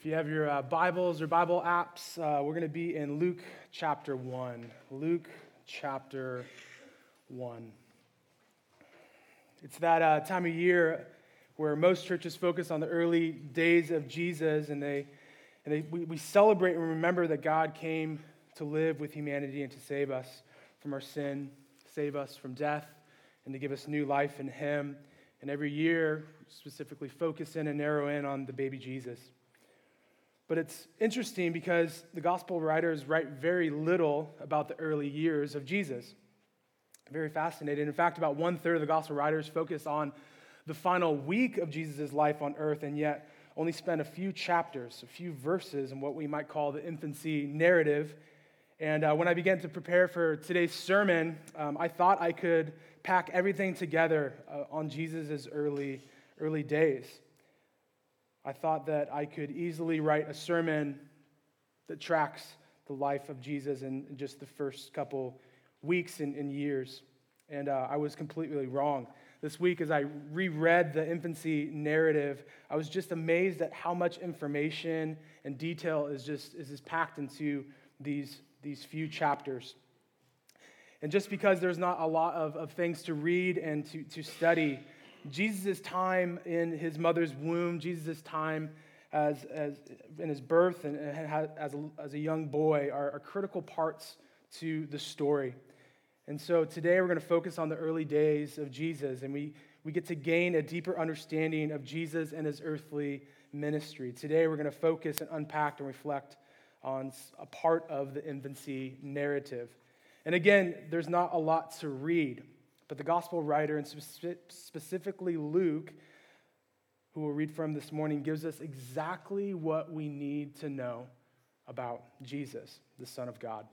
If you have your uh, Bibles or Bible apps, uh, we're going to be in Luke chapter 1. Luke chapter 1. It's that uh, time of year where most churches focus on the early days of Jesus and, they, and they, we, we celebrate and remember that God came to live with humanity and to save us from our sin, save us from death, and to give us new life in Him. And every year, specifically focus in and narrow in on the baby Jesus. But it's interesting because the gospel writers write very little about the early years of Jesus. Very fascinating. In fact, about one third of the gospel writers focus on the final week of Jesus' life on earth, and yet only spend a few chapters, a few verses in what we might call the infancy narrative. And uh, when I began to prepare for today's sermon, um, I thought I could pack everything together uh, on Jesus' early, early days. I thought that I could easily write a sermon that tracks the life of Jesus in just the first couple weeks and, and years. And uh, I was completely wrong. This week, as I reread the infancy narrative, I was just amazed at how much information and detail is just is packed into these, these few chapters. And just because there's not a lot of, of things to read and to, to study, Jesus' time in his mother's womb, Jesus' time as, as in his birth and as a, as a young boy are, are critical parts to the story. And so today we're going to focus on the early days of Jesus, and we, we get to gain a deeper understanding of Jesus and his earthly ministry. Today we're going to focus and unpack and reflect on a part of the infancy narrative. And again, there's not a lot to read. But the gospel writer, and specifically Luke, who we'll read from this morning, gives us exactly what we need to know about Jesus, the Son of God.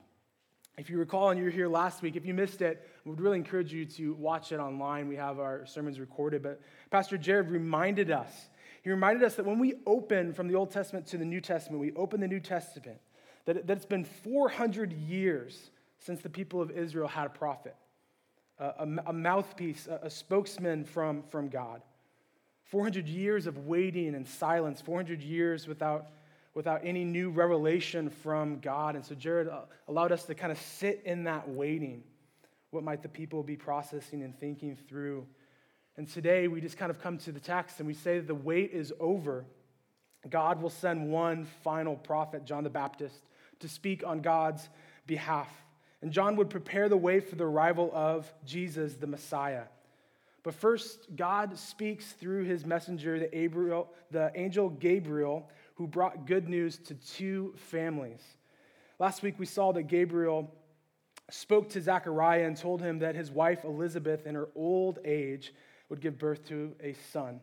If you recall and you were here last week, if you missed it, would really encourage you to watch it online. We have our sermons recorded. But Pastor Jared reminded us, he reminded us that when we open from the Old Testament to the New Testament, we open the New Testament, that, that it's been 400 years since the people of Israel had a prophet a, a mouthpiece, a, a spokesman from, from God. 400 years of waiting and silence, 400 years without, without any new revelation from God. And so Jared uh, allowed us to kind of sit in that waiting. What might the people be processing and thinking through? And today we just kind of come to the text and we say the wait is over. God will send one final prophet, John the Baptist, to speak on God's behalf. And John would prepare the way for the arrival of Jesus, the Messiah. But first, God speaks through his messenger, the, Gabriel, the angel Gabriel, who brought good news to two families. Last week, we saw that Gabriel spoke to Zechariah and told him that his wife Elizabeth, in her old age, would give birth to a son.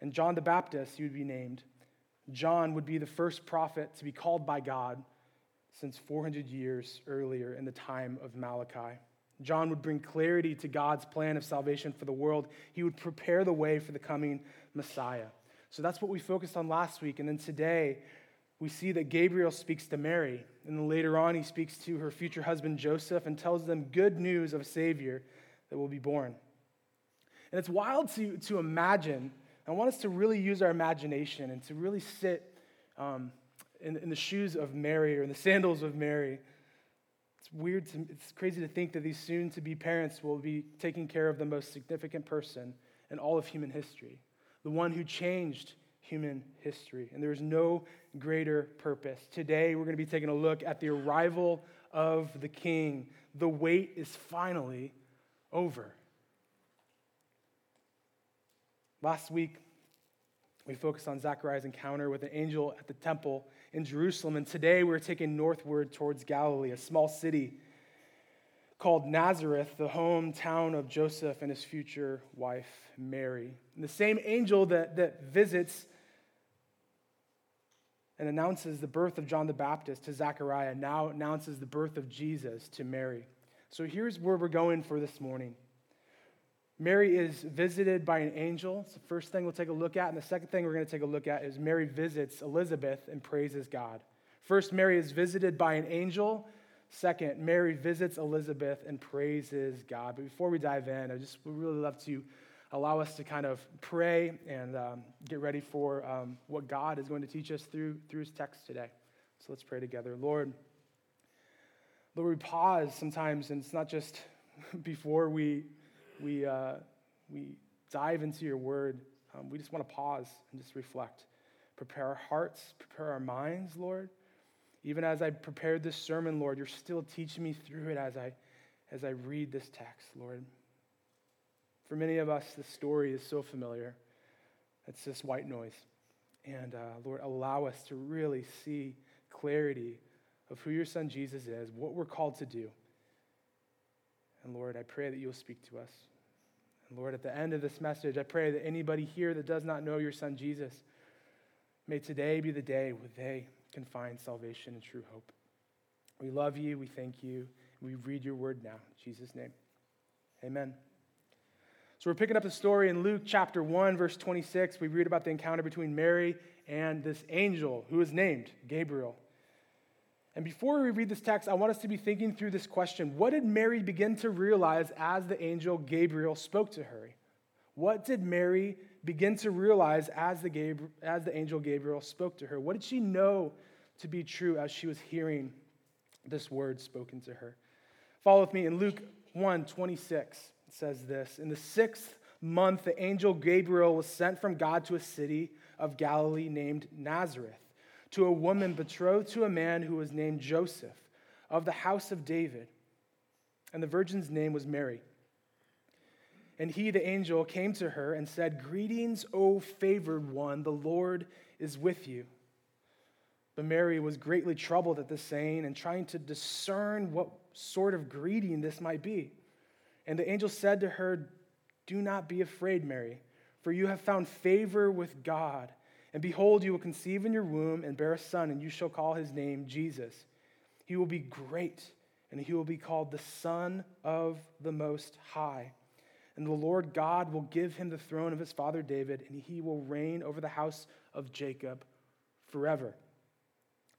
And John the Baptist, he would be named. John would be the first prophet to be called by God since 400 years earlier in the time of Malachi. John would bring clarity to God's plan of salvation for the world. He would prepare the way for the coming Messiah. So that's what we focused on last week. And then today, we see that Gabriel speaks to Mary. And then later on, he speaks to her future husband Joseph and tells them good news of a Savior that will be born. And it's wild to, to imagine. I want us to really use our imagination and to really sit um, in, in the shoes of Mary or in the sandals of Mary. It's weird, to, it's crazy to think that these soon to be parents will be taking care of the most significant person in all of human history, the one who changed human history. And there is no greater purpose. Today, we're going to be taking a look at the arrival of the King. The wait is finally over. Last week, we focused on Zechariah's encounter with an angel at the temple in Jerusalem. And today we're taking northward towards Galilee, a small city called Nazareth, the hometown of Joseph and his future wife, Mary. And the same angel that, that visits and announces the birth of John the Baptist to Zechariah now announces the birth of Jesus to Mary. So here's where we're going for this morning. Mary is visited by an angel. It's the first thing we'll take a look at. And the second thing we're going to take a look at is Mary visits Elizabeth and praises God. First, Mary is visited by an angel. Second, Mary visits Elizabeth and praises God. But before we dive in, I just would really love to allow us to kind of pray and um, get ready for um, what God is going to teach us through, through his text today. So let's pray together. Lord, Lord, we pause sometimes, and it's not just before we, we, uh, we dive into your word. Um, we just want to pause and just reflect. Prepare our hearts, prepare our minds, Lord. Even as I prepared this sermon, Lord, you're still teaching me through it as I, as I read this text, Lord. For many of us, the story is so familiar. It's just white noise. And uh, Lord, allow us to really see clarity of who your son Jesus is, what we're called to do. And Lord, I pray that you'll speak to us. And Lord, at the end of this message, I pray that anybody here that does not know your son Jesus, may today be the day where they can find salvation and true hope. We love you. We thank you. We read your word now. In Jesus' name. Amen. So we're picking up the story in Luke chapter 1, verse 26. We read about the encounter between Mary and this angel who is named Gabriel. And before we read this text, I want us to be thinking through this question What did Mary begin to realize as the angel Gabriel spoke to her? What did Mary begin to realize as the, Gab- as the angel Gabriel spoke to her? What did she know to be true as she was hearing this word spoken to her? Follow with me in Luke 1 26. It says this In the sixth month, the angel Gabriel was sent from God to a city of Galilee named Nazareth, to a woman betrothed to a man who was named Joseph of the house of David. And the virgin's name was Mary. And he, the angel, came to her and said, Greetings, O favored one, the Lord is with you. But Mary was greatly troubled at this saying and trying to discern what sort of greeting this might be. And the angel said to her, Do not be afraid, Mary, for you have found favor with God. And behold, you will conceive in your womb and bear a son, and you shall call his name Jesus. He will be great, and he will be called the Son of the Most High. And the Lord God will give him the throne of his father David, and he will reign over the house of Jacob forever.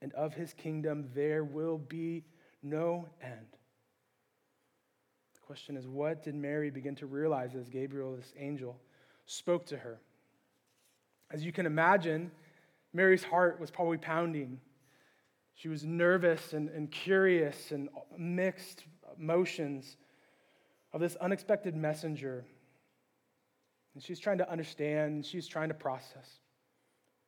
And of his kingdom there will be no end. The question is, what did Mary begin to realize as Gabriel, this angel, spoke to her? As you can imagine, Mary's heart was probably pounding. She was nervous and, and curious and mixed emotions of this unexpected messenger. And she's trying to understand, and she's trying to process.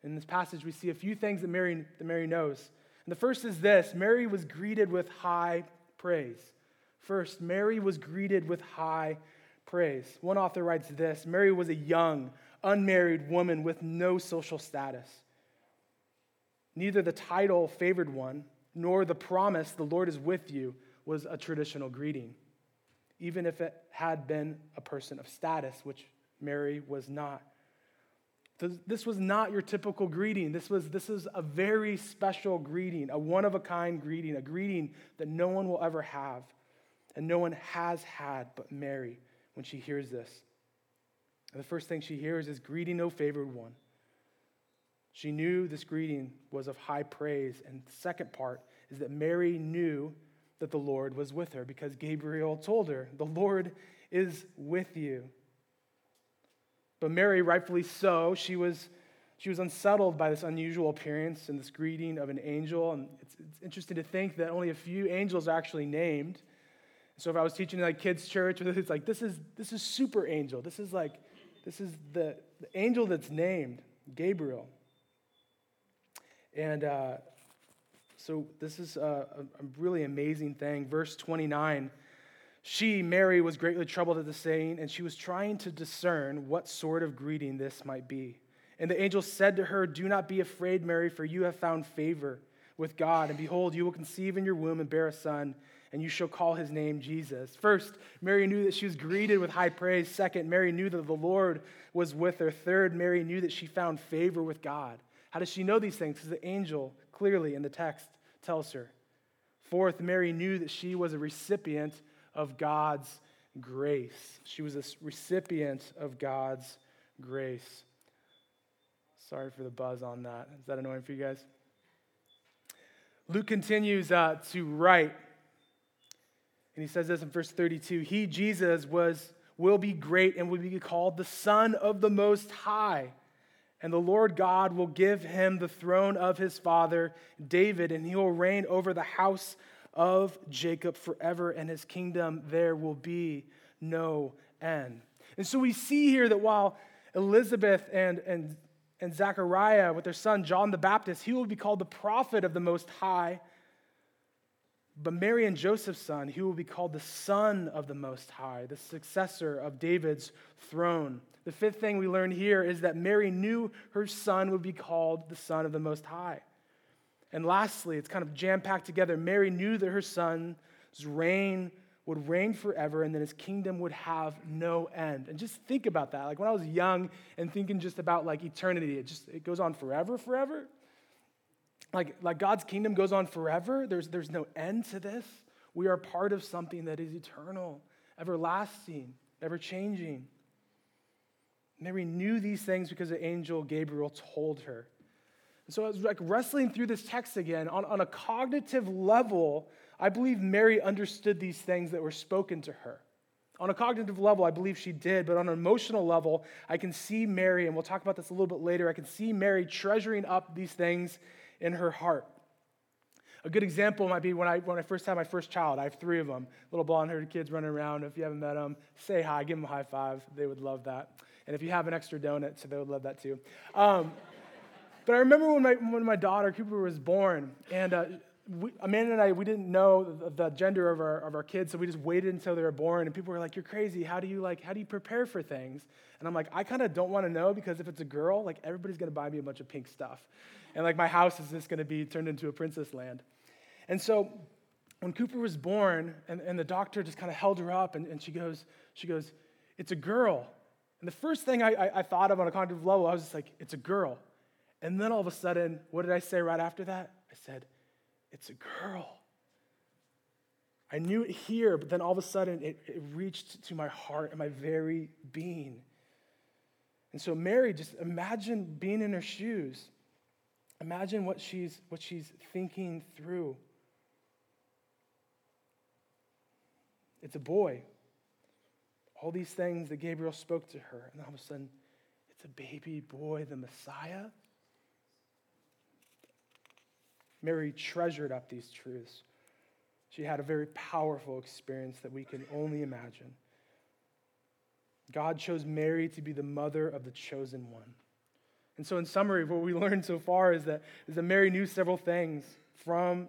In this passage, we see a few things that Mary, that Mary knows. And the first is this Mary was greeted with high praise. First, Mary was greeted with high praise. One author writes this Mary was a young, unmarried woman with no social status. Neither the title, favored one, nor the promise, the Lord is with you, was a traditional greeting, even if it had been a person of status, which Mary was not. This was not your typical greeting. This was, this is a very special greeting, a one of a kind greeting, a greeting that no one will ever have. And no one has had but Mary when she hears this. And the first thing she hears is, Greeting, O favored one. She knew this greeting was of high praise. And the second part is that Mary knew that the Lord was with her because Gabriel told her, The Lord is with you. But Mary, rightfully so, she was, she was unsettled by this unusual appearance and this greeting of an angel. And it's, it's interesting to think that only a few angels are actually named. So if I was teaching like kids' church, it's like this is this is super angel. This is like this is the, the angel that's named Gabriel. And uh, so this is a, a really amazing thing. Verse 29 She, Mary, was greatly troubled at the saying, and she was trying to discern what sort of greeting this might be. And the angel said to her, Do not be afraid, Mary, for you have found favor with God. And behold, you will conceive in your womb and bear a son and you shall call his name Jesus. First, Mary knew that she was greeted with high praise. Second, Mary knew that the Lord was with her. Third, Mary knew that she found favor with God. How does she know these things? Because the angel clearly in the text tells her. Fourth, Mary knew that she was a recipient of God's grace. She was a recipient of God's grace. Sorry for the buzz on that. Is that annoying for you guys? Luke continues uh, to write and he says this in verse 32 He, Jesus, was will be great and will be called the Son of the Most High. And the Lord God will give him the throne of his father David, and he will reign over the house of Jacob forever, and his kingdom there will be no end. And so we see here that while Elizabeth and, and, and Zechariah, with their son John the Baptist, he will be called the prophet of the Most High. But Mary and Joseph's son, he will be called the Son of the Most High, the successor of David's throne. The fifth thing we learn here is that Mary knew her son would be called the Son of the Most High. And lastly, it's kind of jam packed together. Mary knew that her son's reign would reign forever and that his kingdom would have no end. And just think about that. Like when I was young and thinking just about like eternity, it just it goes on forever, forever. Like, like God's kingdom goes on forever. There's, there's no end to this. We are part of something that is eternal, everlasting, ever changing. Mary knew these things because the angel Gabriel told her. And so I was like wrestling through this text again. On, on a cognitive level, I believe Mary understood these things that were spoken to her. On a cognitive level, I believe she did, but on an emotional level, I can see Mary, and we'll talk about this a little bit later. I can see Mary treasuring up these things in her heart. A good example might be when I, when I first had my first child. I have three of them, little blonde haired kids running around. If you haven't met them, say hi, give them a high five. They would love that. And if you have an extra donut, so they would love that too. Um, but I remember when my, when my daughter, Cooper, was born, and uh, we, Amanda and I, we didn't know the, the, gender of our, of our kids, so we just waited until they were born. And people were like, "You're crazy. How do you like? How do you prepare for things?" And I'm like, "I kind of don't want to know because if it's a girl, like everybody's gonna buy me a bunch of pink stuff, and like my house is just gonna be turned into a princess land." And so when Cooper was born, and, and the doctor just kind of held her up, and, and she goes, she goes, "It's a girl." And the first thing I, I, I thought of on a cognitive level, I was just like, "It's a girl." And then all of a sudden, what did I say right after that? I said, It's a girl. I knew it here, but then all of a sudden it, it reached to my heart and my very being. And so, Mary, just imagine being in her shoes. Imagine what she's, what she's thinking through. It's a boy. All these things that Gabriel spoke to her, and all of a sudden, it's a baby boy, the Messiah. Mary treasured up these truths. She had a very powerful experience that we can only imagine. God chose Mary to be the mother of the chosen one. And so, in summary, what we learned so far is that, is that Mary knew several things from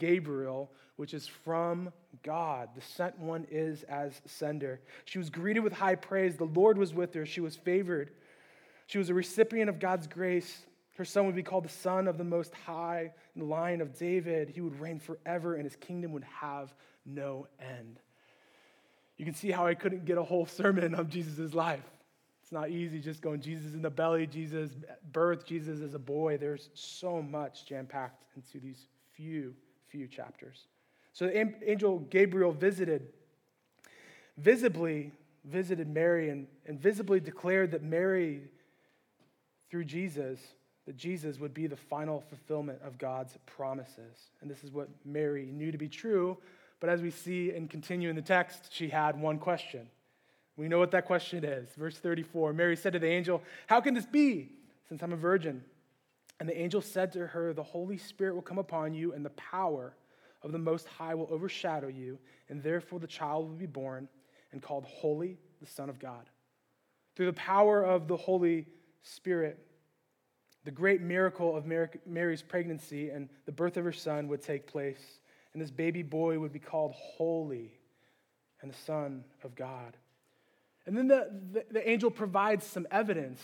Gabriel, which is from God. The sent one is as sender. She was greeted with high praise. The Lord was with her. She was favored. She was a recipient of God's grace. Her son would be called the Son of the Most High, the line of David. He would reign forever, and his kingdom would have no end. You can see how I couldn't get a whole sermon of Jesus' life. It's not easy just going Jesus in the belly, Jesus birth, Jesus as a boy. There's so much jam packed into these few, few chapters. So the angel Gabriel visited, visibly visited Mary and, and visibly declared that Mary, through Jesus, that Jesus would be the final fulfillment of God's promises. And this is what Mary knew to be true. But as we see and continue in the text, she had one question. We know what that question is. Verse 34 Mary said to the angel, How can this be, since I'm a virgin? And the angel said to her, The Holy Spirit will come upon you, and the power of the Most High will overshadow you, and therefore the child will be born and called Holy, the Son of God. Through the power of the Holy Spirit, the great miracle of Mary's pregnancy and the birth of her son would take place, and this baby boy would be called Holy and the Son of God. And then the, the, the angel provides some evidence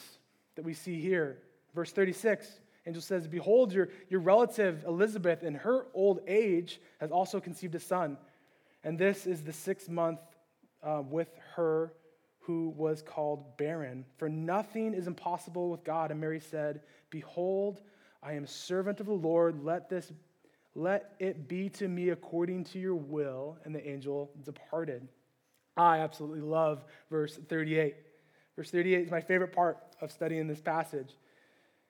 that we see here. Verse 36, angel says, Behold, your, your relative Elizabeth, in her old age, has also conceived a son. And this is the sixth month uh, with her who was called barren. For nothing is impossible with God. And Mary said, Behold, I am servant of the Lord. Let this let it be to me according to your will. And the angel departed. I absolutely love verse 38. Verse 38 is my favorite part of studying this passage.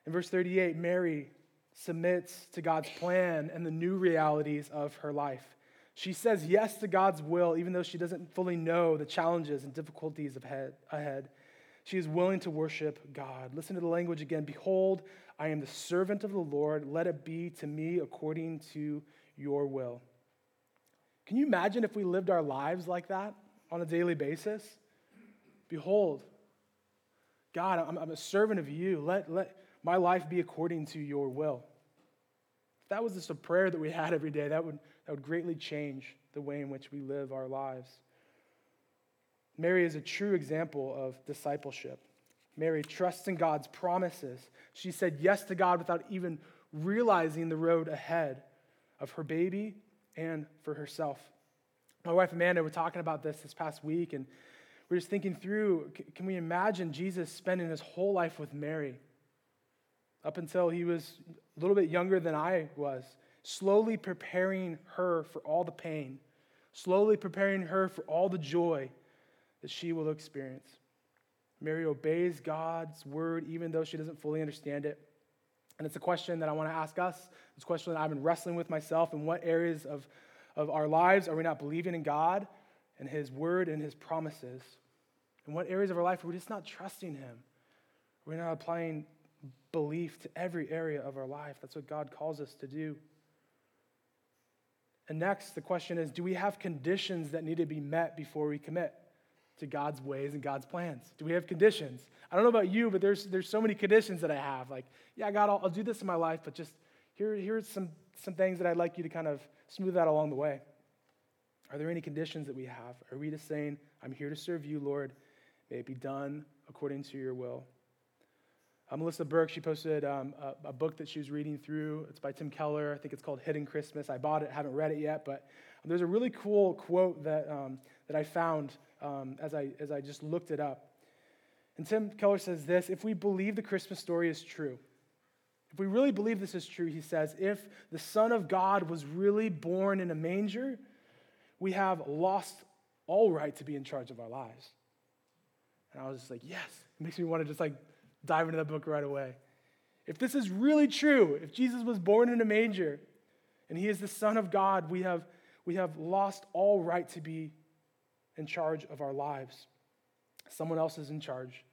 In verse 38, Mary submits to God's plan and the new realities of her life. She says yes to God's will, even though she doesn't fully know the challenges and difficulties ahead. She is willing to worship God. Listen to the language again. Behold, I am the servant of the Lord. Let it be to me according to your will. Can you imagine if we lived our lives like that on a daily basis? Behold, God, I'm, I'm a servant of you. Let, let my life be according to your will. If that was just a prayer that we had every day, that would, that would greatly change the way in which we live our lives. Mary is a true example of discipleship. Mary trusts in God's promises. She said yes to God without even realizing the road ahead of her baby and for herself. My wife Amanda were talking about this this past week, and we are just thinking through can we imagine Jesus spending his whole life with Mary up until he was a little bit younger than I was, slowly preparing her for all the pain, slowly preparing her for all the joy that she will experience. Mary obeys God's word even though she doesn't fully understand it. And it's a question that I want to ask us. It's a question that I've been wrestling with myself. In what areas of, of our lives are we not believing in God and His word and His promises? In what areas of our life are we just not trusting Him? We're not applying belief to every area of our life. That's what God calls us to do. And next, the question is do we have conditions that need to be met before we commit to God's ways and God's plans? Do we have conditions? I don't know about you, but there's, there's so many conditions that I have. Like, yeah, God, I'll, I'll do this in my life, but just here, here's some, some things that I'd like you to kind of smooth out along the way. Are there any conditions that we have? Are we just saying, I'm here to serve you, Lord? May it be done according to your will. Uh, Melissa Burke, she posted um, a, a, book that she was reading through. It's by Tim Keller. I think it's called Hidden Christmas. I bought it, haven't read it yet, but there's a really cool quote that, um, that I found um, as, I, as I just looked it up. And Tim Keller says this If we believe the Christmas story is true, if we really believe this is true, he says, if the Son of God was really born in a manger, we have lost all right to be in charge of our lives. And I was just like, yes. It makes me want to just like dive into that book right away. If this is really true, if Jesus was born in a manger and he is the Son of God, we have, we have lost all right to be in charge of our lives. Someone else is in charge,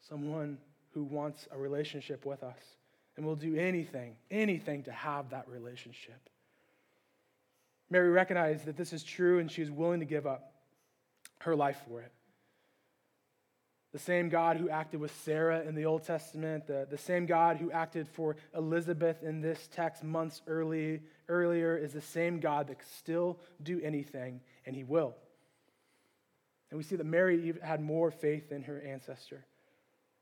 someone who wants a relationship with us and will do anything, anything to have that relationship. Mary recognized that this is true and she is willing to give up her life for it. The same God who acted with Sarah in the Old Testament, the, the same God who acted for Elizabeth in this text months early, earlier, is the same God that can still do anything, and he will. And we see that Mary even had more faith than her ancestor.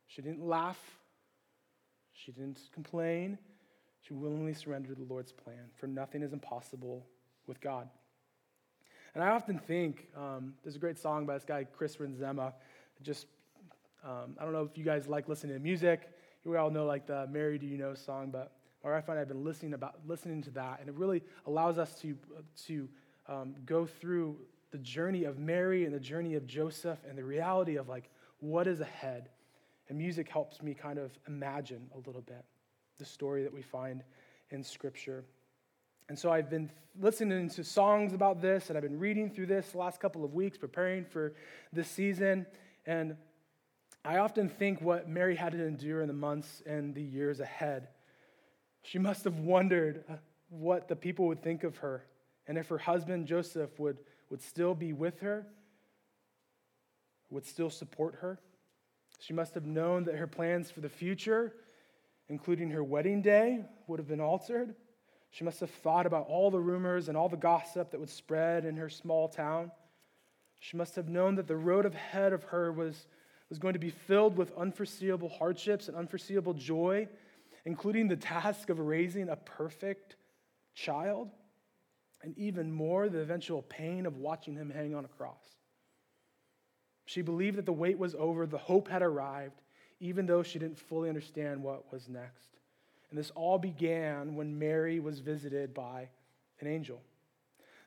She didn't laugh, she didn't complain. She willingly surrendered to the Lord's plan, for nothing is impossible with God. And I often think um, there's a great song by this guy, Chris Renzema. Just um, I don't know if you guys like listening to music. We all know like the "Mary Do You Know" song, but my wife and I have been listening about listening to that, and it really allows us to to um, go through the journey of Mary and the journey of Joseph and the reality of like what is ahead. And music helps me kind of imagine a little bit the story that we find in Scripture. And so I've been listening to songs about this, and I've been reading through this the last couple of weeks, preparing for this season. And I often think what Mary had to endure in the months and the years ahead. She must have wondered uh, what the people would think of her, and if her husband Joseph would, would still be with her, would still support her. She must have known that her plans for the future, including her wedding day, would have been altered. She must have thought about all the rumors and all the gossip that would spread in her small town. She must have known that the road ahead of her was, was going to be filled with unforeseeable hardships and unforeseeable joy, including the task of raising a perfect child, and even more, the eventual pain of watching him hang on a cross. She believed that the wait was over, the hope had arrived, even though she didn't fully understand what was next. And this all began when Mary was visited by an angel.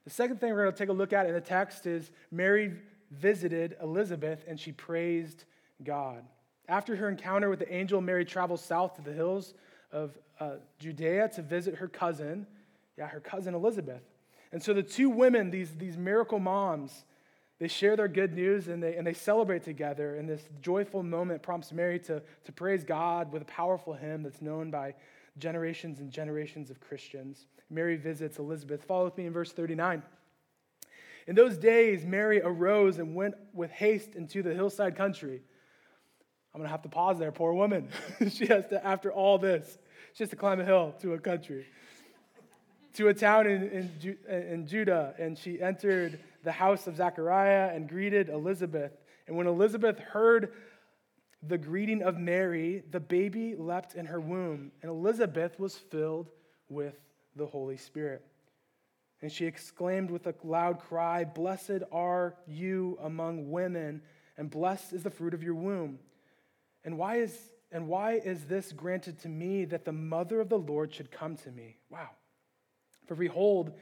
The second thing we're going to take a look at in the text is Mary visited Elizabeth and she praised God. After her encounter with the angel, Mary travels south to the hills of uh, Judea to visit her cousin, yeah, her cousin Elizabeth. And so the two women, these, these miracle moms, they share their good news and they, and they celebrate together. And this joyful moment prompts Mary to, to praise God with a powerful hymn that's known by generations and generations of Christians. Mary visits Elizabeth. Follow with me in verse 39. In those days, Mary arose and went with haste into the hillside country. I'm going to have to pause there, poor woman. she has to, after all this, she has to climb a hill to a country, to a town in, in, in Judah. And she entered the house of Zechariah and greeted Elizabeth. And when Elizabeth heard the greeting of Mary, the baby leapt in her womb, and Elizabeth was filled with the Holy Spirit. And she exclaimed with a loud cry, Blessed are you among women, and blessed is the fruit of your womb. And why is, and why is this granted to me that the mother of the Lord should come to me? Wow. For behold,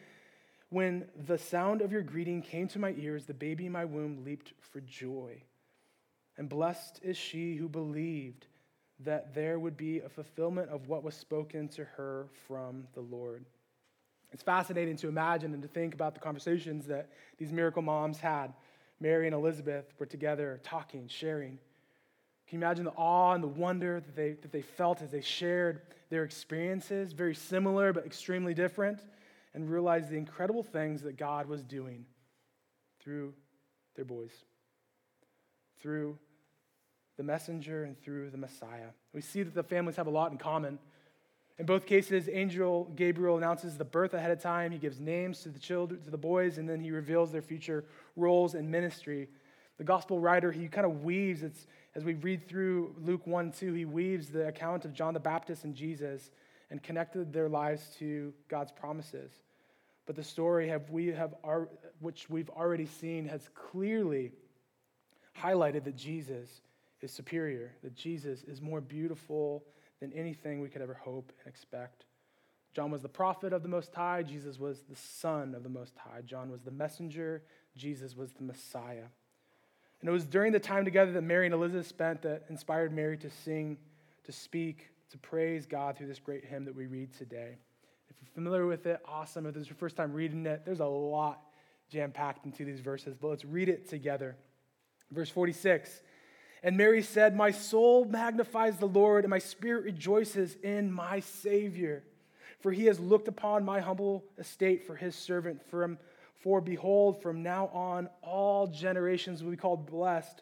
when the sound of your greeting came to my ears, the baby in my womb leaped for joy. And blessed is she who believed that there would be a fulfillment of what was spoken to her from the Lord. It's fascinating to imagine and to think about the conversations that these miracle moms had. Mary and Elizabeth were together talking, sharing. Can you imagine the awe and the wonder that they, that they felt as they shared their experiences, very similar but extremely different, and realized the incredible things that God was doing through their boys, through the messenger and through the Messiah. We see that the families have a lot in common. In both cases, angel Gabriel announces the birth ahead of time. He gives names to the children, to the boys, and then he reveals their future roles and ministry. The gospel writer, he kind of weaves, as we read through Luke 1 2, he weaves the account of John the Baptist and Jesus and connected their lives to God's promises. But the story have we have which we've already seen has clearly highlighted that Jesus is superior, that Jesus is more beautiful than anything we could ever hope and expect. John was the prophet of the Most High, Jesus was the Son of the Most High. John was the messenger, Jesus was the Messiah. And it was during the time together that Mary and Elizabeth spent that inspired Mary to sing, to speak, to praise God through this great hymn that we read today. If you're familiar with it, awesome. If this is your first time reading it, there's a lot jam packed into these verses, but let's read it together. Verse 46 and Mary said, My soul magnifies the Lord, and my spirit rejoices in my Savior. For he has looked upon my humble estate for his servant. From, for behold, from now on, all generations will be called blessed.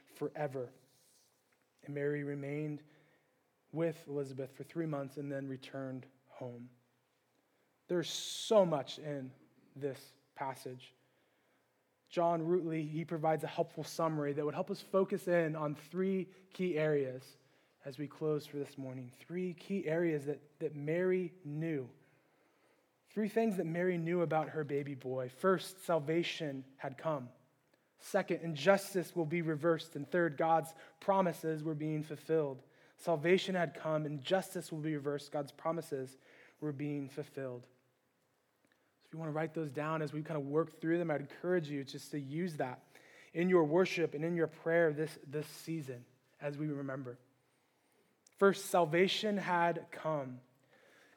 forever. And Mary remained with Elizabeth for three months and then returned home. There's so much in this passage. John Rootley, he provides a helpful summary that would help us focus in on three key areas as we close for this morning. Three key areas that, that Mary knew. Three things that Mary knew about her baby boy. First, salvation had come. Second, injustice will be reversed. And third, God's promises were being fulfilled. Salvation had come, and justice will be reversed, God's promises were being fulfilled. So If you want to write those down as we kind of work through them, I'd encourage you just to use that in your worship and in your prayer this, this season as we remember. First, salvation had come.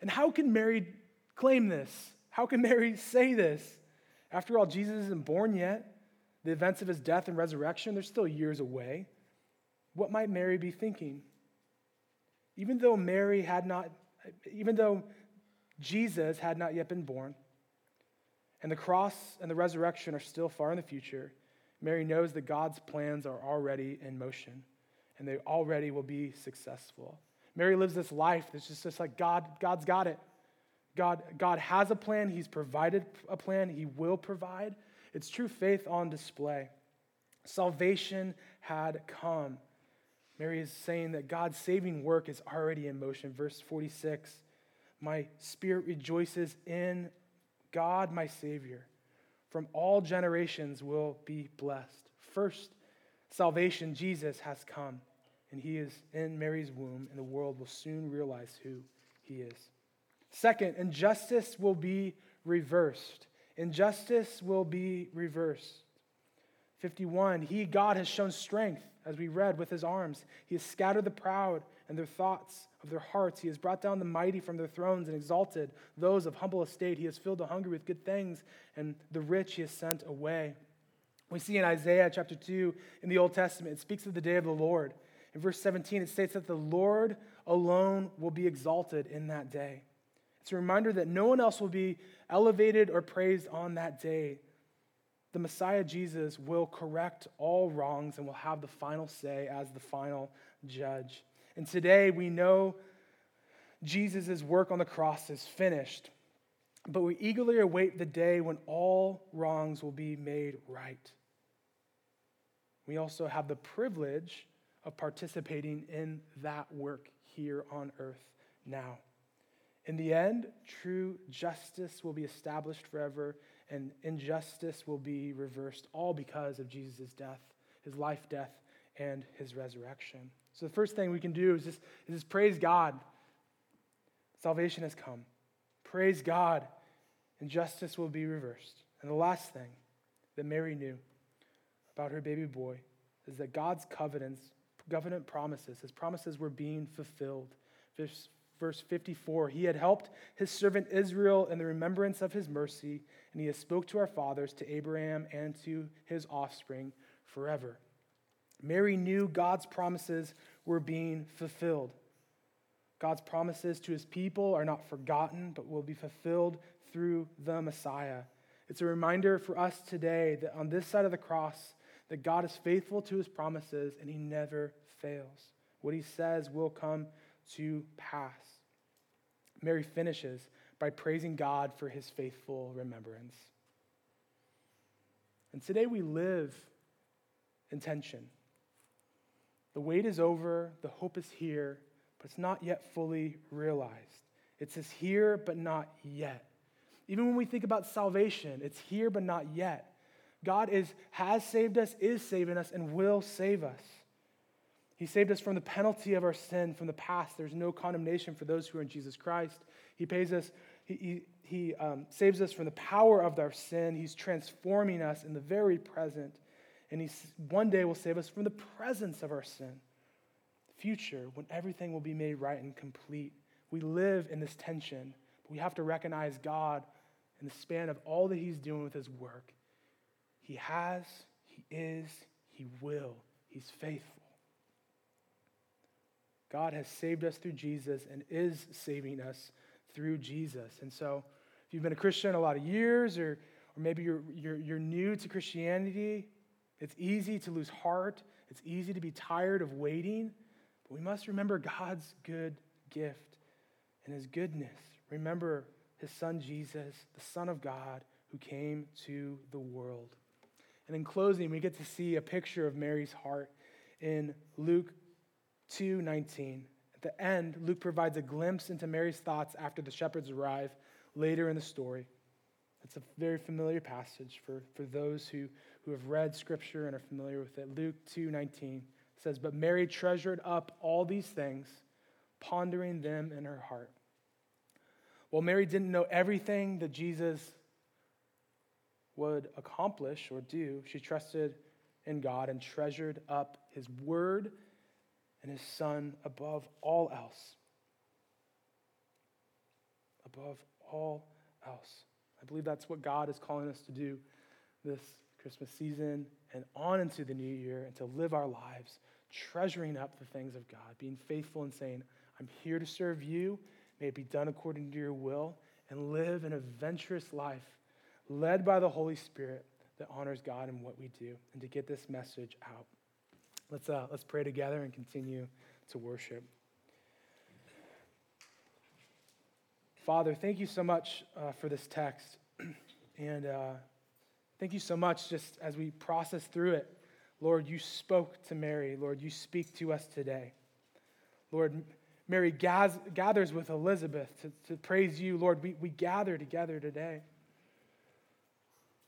And how can Mary claim this? How can Mary say this? After all, Jesus isn't born yet. The events of his death and resurrection, they're still years away. What might Mary be thinking? Even though Mary had not, even though Jesus had not yet been born, and the cross and the resurrection are still far in the future, Mary knows that God's plans are already in motion and they already will be successful. Mary lives this life that's just, just like God, God's got it. God, God has a plan, He's provided a plan, He will provide. It's true faith on display. Salvation had come. Mary is saying that God's saving work is already in motion. Verse 46 My spirit rejoices in God, my Savior, from all generations will be blessed. First, salvation, Jesus has come, and he is in Mary's womb, and the world will soon realize who he is. Second, injustice will be reversed. Injustice will be reversed. 51, he, God, has shown strength, as we read, with his arms. He has scattered the proud and their thoughts of their hearts. He has brought down the mighty from their thrones and exalted those of humble estate. He has filled the hungry with good things, and the rich he has sent away. We see in Isaiah chapter 2 in the Old Testament, it speaks of the day of the Lord. In verse 17, it states that the Lord alone will be exalted in that day. It's a reminder that no one else will be elevated or praised on that day. The Messiah Jesus will correct all wrongs and will have the final say as the final judge. And today we know Jesus' work on the cross is finished, but we eagerly await the day when all wrongs will be made right. We also have the privilege of participating in that work here on earth now. In the end, true justice will be established forever, and injustice will be reversed, all because of Jesus' death, his life, death, and his resurrection. So the first thing we can do is just, is just praise God. Salvation has come. Praise God, and justice will be reversed. And the last thing that Mary knew about her baby boy is that God's covenants, covenant promises, his promises were being fulfilled. Verse, verse 54 He had helped his servant Israel in the remembrance of his mercy, and he has spoke to our fathers, to Abraham, and to his offspring forever. Mary knew God's promises were being fulfilled. God's promises to his people are not forgotten, but will be fulfilled through the Messiah. It's a reminder for us today that on this side of the cross, that God is faithful to his promises and he never fails. What he says will come to pass. Mary finishes by praising God for his faithful remembrance. And today we live in tension. The wait is over, the hope is here, but it's not yet fully realized. It says here, but not yet. Even when we think about salvation, it's here, but not yet. God is, has saved us, is saving us, and will save us. He saved us from the penalty of our sin from the past. There's no condemnation for those who are in Jesus Christ. He pays us, he, he, he um, saves us from the power of our sin. He's transforming us in the very present and he one day will save us from the presence of our sin. Future, when everything will be made right and complete. We live in this tension, but we have to recognize God in the span of all that he's doing with his work. He has, he is, he will. He's faithful. God has saved us through Jesus and is saving us through Jesus. And so, if you've been a Christian a lot of years, or, or maybe you're, you're, you're new to Christianity, it's easy to lose heart. It's easy to be tired of waiting. But we must remember God's good gift and his goodness. Remember his son Jesus, the Son of God, who came to the world. And in closing, we get to see a picture of Mary's heart in Luke 2 19. At the end, Luke provides a glimpse into Mary's thoughts after the shepherds arrive later in the story. It's a very familiar passage for, for those who, who have read Scripture and are familiar with it. Luke 2.19 says, But Mary treasured up all these things, pondering them in her heart. Well, Mary didn't know everything that Jesus would accomplish or do. She trusted in God and treasured up his word and his son above all else. Above all else. I believe that's what God is calling us to do this Christmas season and on into the new year and to live our lives treasuring up the things of God, being faithful and saying, I'm here to serve you. May it be done according to your will and live an adventurous life led by the Holy Spirit that honors God in what we do and to get this message out. Let's, uh, let's pray together and continue to worship. Father, thank you so much uh, for this text. and uh, thank you so much just as we process through it. Lord, you spoke to Mary. Lord, you speak to us today. Lord, Mary gathers with Elizabeth to, to praise you. Lord, we, we gather together today.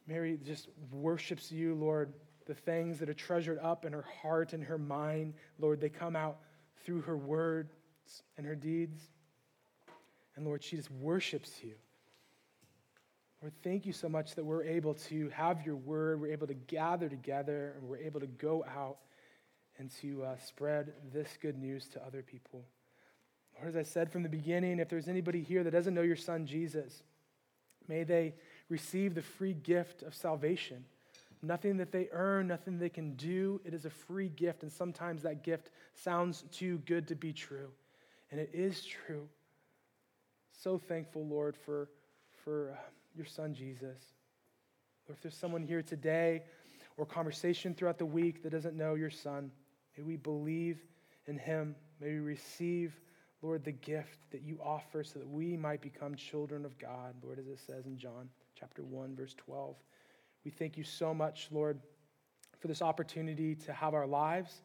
Mary just worships you, Lord. The things that are treasured up in her heart and her mind, Lord, they come out through her words and her deeds. And Lord, she just worships you. Lord, thank you so much that we're able to have your word, we're able to gather together, and we're able to go out and to uh, spread this good news to other people. Lord, as I said from the beginning, if there's anybody here that doesn't know your son Jesus, may they receive the free gift of salvation. Nothing that they earn, nothing they can do. It is a free gift, and sometimes that gift sounds too good to be true. And it is true. So thankful, Lord, for, for uh, your son Jesus. Or if there's someone here today or conversation throughout the week that doesn't know your son, may we believe in him. May we receive, Lord, the gift that you offer so that we might become children of God, Lord, as it says in John chapter 1, verse 12. We thank you so much, Lord, for this opportunity to have our lives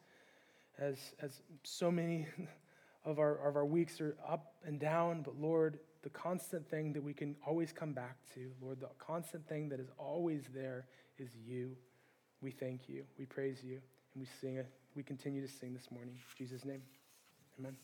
as, as so many of our, of our weeks are up and down, but Lord, the constant thing that we can always come back to, Lord, the constant thing that is always there is you. We thank you, we praise you, and we sing. We continue to sing this morning. In Jesus' name, amen.